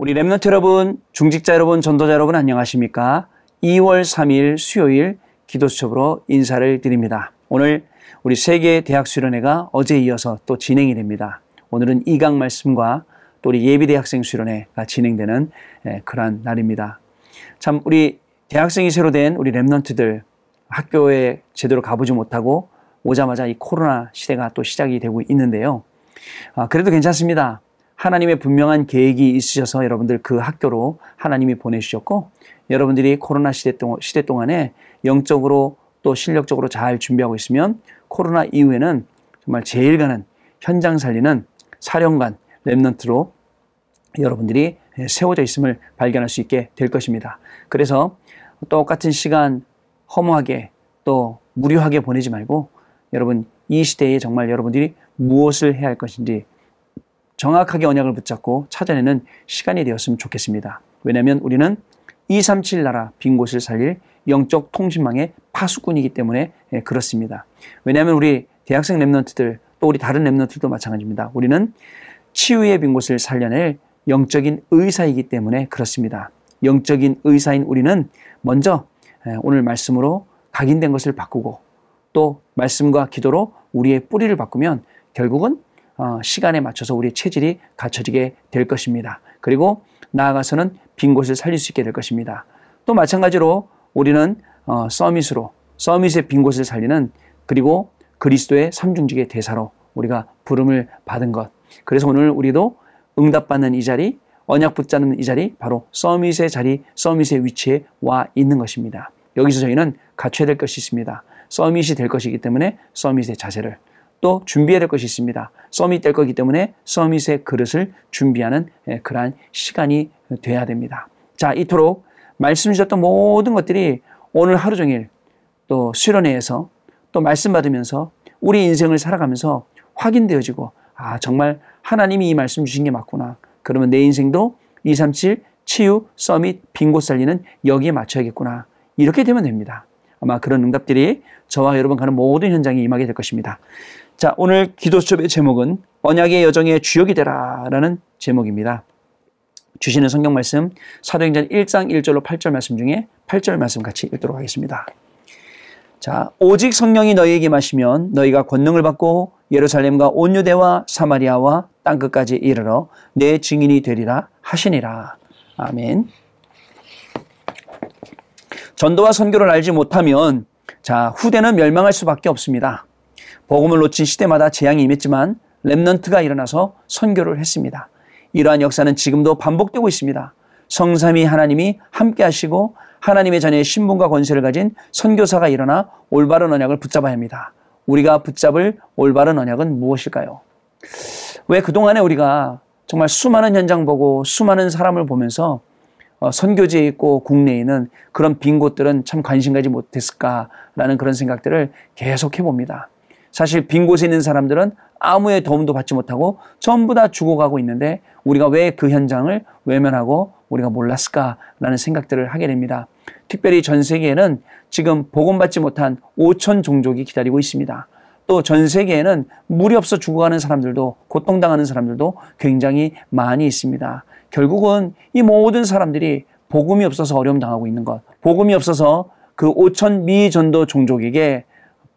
우리 Remnant 여러분, 중직자 여러분, 전도자 여러분 안녕하십니까? 2월 3일 수요일 기도 수첩으로 인사를 드립니다. 오늘 우리 세계 대학 수련회가 어제 이어서 또 진행이 됩니다. 오늘은 2강 말씀과 또 우리 예비 대학생 수련회가 진행되는 예, 그러한 날입니다. 참 우리 대학생이 새로 된 우리 Remnant들 학교에 제대로 가보지 못하고 오자마자 이 코로나 시대가 또 시작이 되고 있는데요. 아, 그래도 괜찮습니다. 하나님의 분명한 계획이 있으셔서 여러분들 그 학교로 하나님이 보내주셨고 여러분들이 코로나 시대, 동안, 시대 동안에 영적으로 또 실력적으로 잘 준비하고 있으면 코로나 이후에는 정말 제일 가는 현장 살리는 사령관 랩넌트로 여러분들이 세워져 있음을 발견할 수 있게 될 것입니다. 그래서 똑같은 시간 허무하게 또 무료하게 보내지 말고 여러분 이 시대에 정말 여러분들이 무엇을 해야 할 것인지 정확하게 언약을 붙잡고 찾아내는 시간이 되었으면 좋겠습니다. 왜냐하면 우리는 237 나라 빈 곳을 살릴 영적 통신망의 파수꾼이기 때문에 예, 그렇습니다. 왜냐하면 우리 대학생 랩런트들 또 우리 다른 랩런트들도 마찬가지입니다. 우리는 치유의 빈 곳을 살려낼 영적인 의사이기 때문에 그렇습니다. 영적인 의사인 우리는 먼저 예, 오늘 말씀으로 각인된 것을 바꾸고 또 말씀과 기도로 우리의 뿌리를 바꾸면 결국은 어, 시간에 맞춰서 우리의 체질이 갖춰지게 될 것입니다. 그리고 나아가서는 빈 곳을 살릴 수 있게 될 것입니다. 또 마찬가지로 우리는 어, 서밋으로 서밋의 빈 곳을 살리는 그리고 그리스도의 삼중직의 대사로 우리가 부름을 받은 것. 그래서 오늘 우리도 응답받는 이 자리, 언약 붙잡는 이 자리, 바로 서밋의 자리, 서밋의 위치에 와 있는 것입니다. 여기서 저희는 갖춰야 될 것이 있습니다. 서밋이 될 것이기 때문에 서밋의 자세를 또 준비해야 될 것이 있습니다. 서밋 될 거기 때문에 서밋의 그릇을 준비하는 예, 그러한 시간이 돼야 됩니다. 자, 이토록 말씀 주셨던 모든 것들이 오늘 하루 종일 또 수련회에서 또 말씀 받으면서 우리 인생을 살아가면서 확인되어지고 아, 정말 하나님이 이 말씀 주신 게 맞구나. 그러면 내 인생도 237 치유, 서밋, 빈곳 살리는 여기에 맞춰야겠구나. 이렇게 되면 됩니다. 아마 그런 응답들이 저와 여러분 가는 모든 현장에 임하게 될 것입니다. 자, 오늘 기도 수첩의 제목은 언약의 여정의 주역이 되라라는 제목입니다. 주시는 성경 말씀 사도행전 1장 1절로 8절 말씀 중에 8절 말씀 같이 읽도록 하겠습니다. 자, 오직 성령이 너희에게 마시면 너희가 권능을 받고 예루살렘과 온 유대와 사마리아와 땅 끝까지 이르러 내 증인이 되리라 하시니라. 아멘. 전도와 선교를 알지 못하면 자, 후대는 멸망할 수밖에 없습니다. 복음을 놓친 시대마다 재앙이 임했지만 랩넌트가 일어나서 선교를 했습니다. 이러한 역사는 지금도 반복되고 있습니다. 성삼위 하나님이 함께 하시고 하나님의 자녀의 신분과 권세를 가진 선교사가 일어나 올바른 언약을 붙잡아야 합니다. 우리가 붙잡을 올바른 언약은 무엇일까요? 왜 그동안에 우리가 정말 수많은 현장 보고 수많은 사람을 보면서 어, 선교지에 있고 국내에 있는 그런 빈 곳들은 참 관심 가지 못했을까라는 그런 생각들을 계속 해봅니다. 사실 빈 곳에 있는 사람들은 아무의 도움도 받지 못하고 전부 다 죽어가고 있는데 우리가 왜 그 현장을 외면하고 우리가 몰랐을까라는 생각들을 하게 됩니다. 특별히 전 세계에는 지금 복음받지 못한 5천 종족이 기다리고 있습니다. 또 전 세계에는 물이 없어 죽어가는 사람들도 고통당하는 사람들도 굉장히 많이 있습니다. 결국은 이 모든 사람들이 복음이 없어서 어려움 당하고 있는 것, 복음이 없어서 그 5천 미전도 종족에게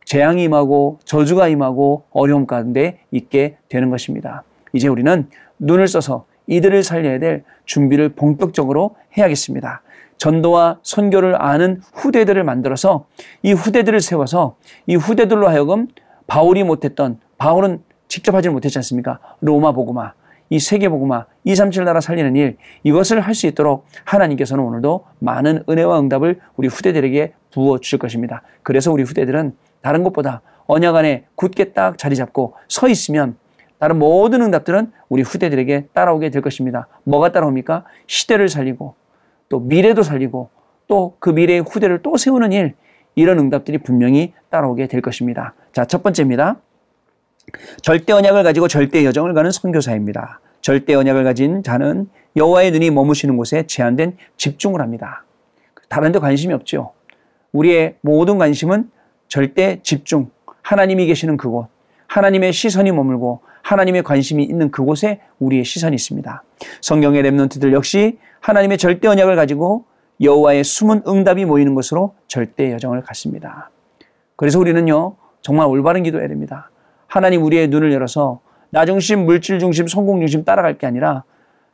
재앙이 임하고 저주가 임하고 어려움 가운데 있게 되는 것입니다. 이제 우리는 눈을 써서 이들을 살려야 될 준비를 본격적으로 해야겠습니다. 전도와 선교를 아는 후대들을 만들어서 이 후대들을 세워서 이 후대들로 하여금 바울이 못했던 바울은 직접 하지 못했지 않습니까? 로마 복음화, 이 세계 복음화, 237 나라 살리는 일 이것을 할 수 있도록 하나님께서는 오늘도 많은 은혜와 응답을 우리 후대들에게 부어 주실 것입니다. 그래서 우리 후대들은 다른 것보다 언약 안에 굳게 딱 자리 잡고 서 있으면 다른 모든 응답들은 우리 후대들에게 따라오게 될 것입니다. 뭐가 따라옵니까? 시대를 살리고 또 미래도 살리고 또 그 미래의 후대를 또 세우는 일 이런 응답들이 분명히 따라오게 될 것입니다. 자, 첫 번째입니다. 절대 언약을 가지고 절대 여정을 가는 선교사입니다. 절대 언약을 가진 자는 여호와의 눈이 머무시는 곳에 제한된 집중을 합니다. 다른 데 관심이 없죠. 우리의 모든 관심은 절대 집중, 하나님이 계시는 그곳, 하나님의 시선이 머물고 하나님의 관심이 있는 그곳에 우리의 시선이 있습니다. 성경의 렘넌트들 역시 하나님의 절대 언약을 가지고 여호와의 숨은 응답이 모이는 것으로 절대 여정을 갔습니다. 그래서 우리는요 정말 올바른 기도해야 됩니다. 하나님 우리의 눈을 열어서 나 중심, 물질 중심, 성공 중심 따라갈 게 아니라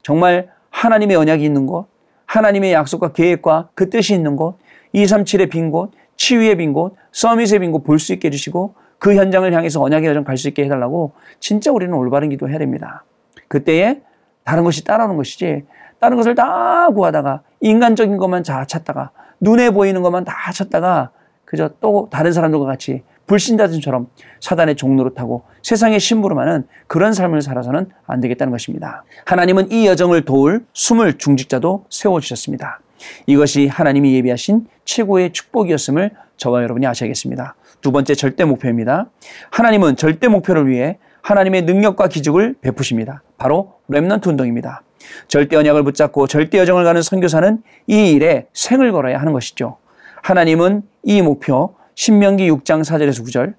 정말 하나님의 언약이 있는 곳, 하나님의 약속과 계획과 그 뜻이 있는 곳, 237의 빈 곳, 치유의 빈 곳, 서밋의 빈곳 볼 수 있게 해주시고 그 현장을 향해서 언약의 여정 갈 수 있게 해달라고 진짜 우리는 올바른 기도 해야 됩니다. 그때에 다른 것이 따라오는 것이지 다른 것을 다 구하다가 인간적인 것만 다 찾다가 눈에 보이는 것만 다 찾다가 그저 또 다른 사람들과 같이 불신자들처럼 사단의 종로를 타고 세상의 신부로만은 그런 삶을 살아서는 안 되겠다는 것입니다. 하나님은 이 여정을 도울 숨을 중직자도 세워주셨습니다. 이것이 하나님이 예비하신 최고의 축복이었음을 저와 여러분이 아셔야겠습니다. 두 번째 절대 목표입니다. 하나님은 절대 목표를 위해 하나님의 능력과 기적을 베푸십니다. 바로 렘넌트 운동입니다. 절대 언약을 붙잡고 절대 여정을 가는 선교사는 이 일에 생을 걸어야 하는 것이죠. 하나님은 이 목표 신명기 6장 4절에서 9절,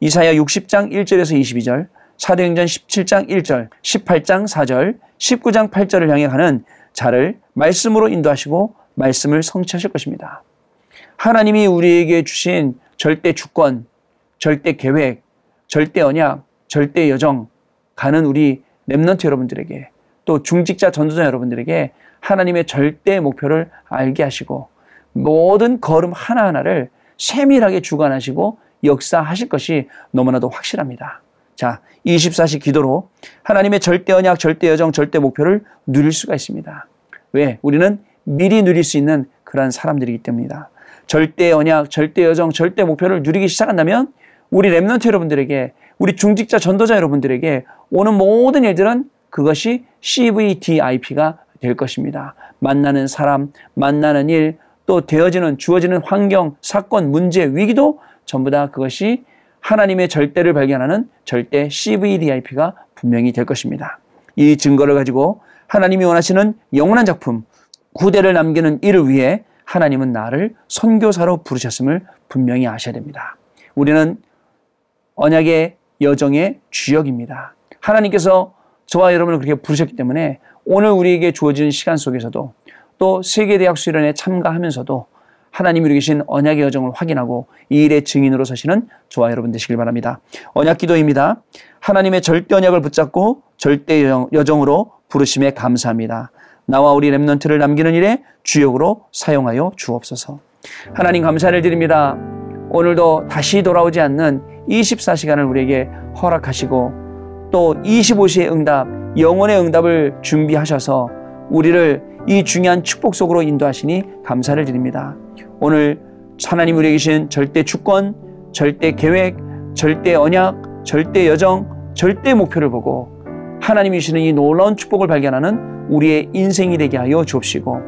이사야 60장 1절에서 22절, 사도행전 17장 1절, 18장 4절, 19장 8절을 향해 가는 자를 말씀으로 인도하시고 말씀을 성취하실 것입니다. 하나님이 우리에게 주신 절대 주권, 절대 계획, 절대 언약, 절대 여정 가는 우리 랩런트 여러분들에게 또 중직자 전도자 여러분들에게 하나님의 절대 목표를 알게 하시고 모든 걸음 하나하나를 세밀하게 주관하시고 역사하실 것이 너무나도 확실합니다. 자, 24시 기도로 하나님의 절대 언약, 절대 여정, 절대 목표를 누릴 수가 있습니다. 왜? 우리는 미리 누릴 수 있는 그러한 사람들이기 때문이다. 절대 언약, 절대 여정, 절대 목표를 누리기 시작한다면 우리 랩런트 여러분들에게 우리 중직자 전도자 여러분들에게 오는 모든 일들은 그것이 CVDIP가 될 것입니다. 만나는 사람, 만나는 일, 또 되어지는 주어지는 환경, 사건, 문제, 위기도 전부 다 그것이 하나님의 절대를 발견하는 절대 CVDIP가 분명히 될 것입니다. 이 증거를 가지고 하나님이 원하시는 영원한 작품, 후대를 남기는 일을 위해 하나님은 나를 선교사로 부르셨음을 분명히 아셔야 됩니다. 우리는 언약의 여정의 주역입니다. 하나님께서 저와 여러분을 그렇게 부르셨기 때문에 오늘 우리에게 주어진 시간 속에서도 또 세계대학 수련회 참가하면서도 하나님이 이루 계신 언약의 여정을 확인하고 이 일의 증인으로 서시는 저와 여러분 되시길 바랍니다. 언약 기도입니다. 하나님의 절대 언약을 붙잡고 절대 여정으로 부르심에 감사합니다. 나와 우리 랩런트를 남기는 일에 주역으로 사용하여 주옵소서. 하나님 감사를 드립니다. 오늘도 다시 돌아오지 않는 24시간을 우리에게 허락하시고 또 25시의 응답, 영원의 응답을 준비하셔서 우리를 이 중요한 축복 속으로 인도하시니 감사를 드립니다. 오늘 하나님 우리에게 계신 절대 주권, 절대 계획, 절대 언약, 절대 여정, 절대 목표를 보고 하나님이 주시는 이 놀라운 축복을 발견하는 우리의 인생이 되게 하여 주옵시고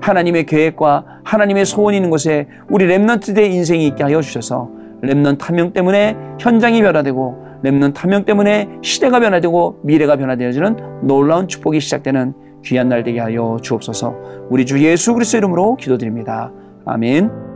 하나님의 계획과 하나님의 소원이 있는 곳에 우리 Remnant들의 인생이 있게 하여 주셔서 Remnant 한명 때문에 현장이 변화되고 Remnant 한명 때문에 시대가 변화되고 미래가 변화되어지는 놀라운 축복이 시작되는 귀한 날 되게 하여 주옵소서 우리 주 예수 그리스도 이름으로 기도드립니다. 아멘.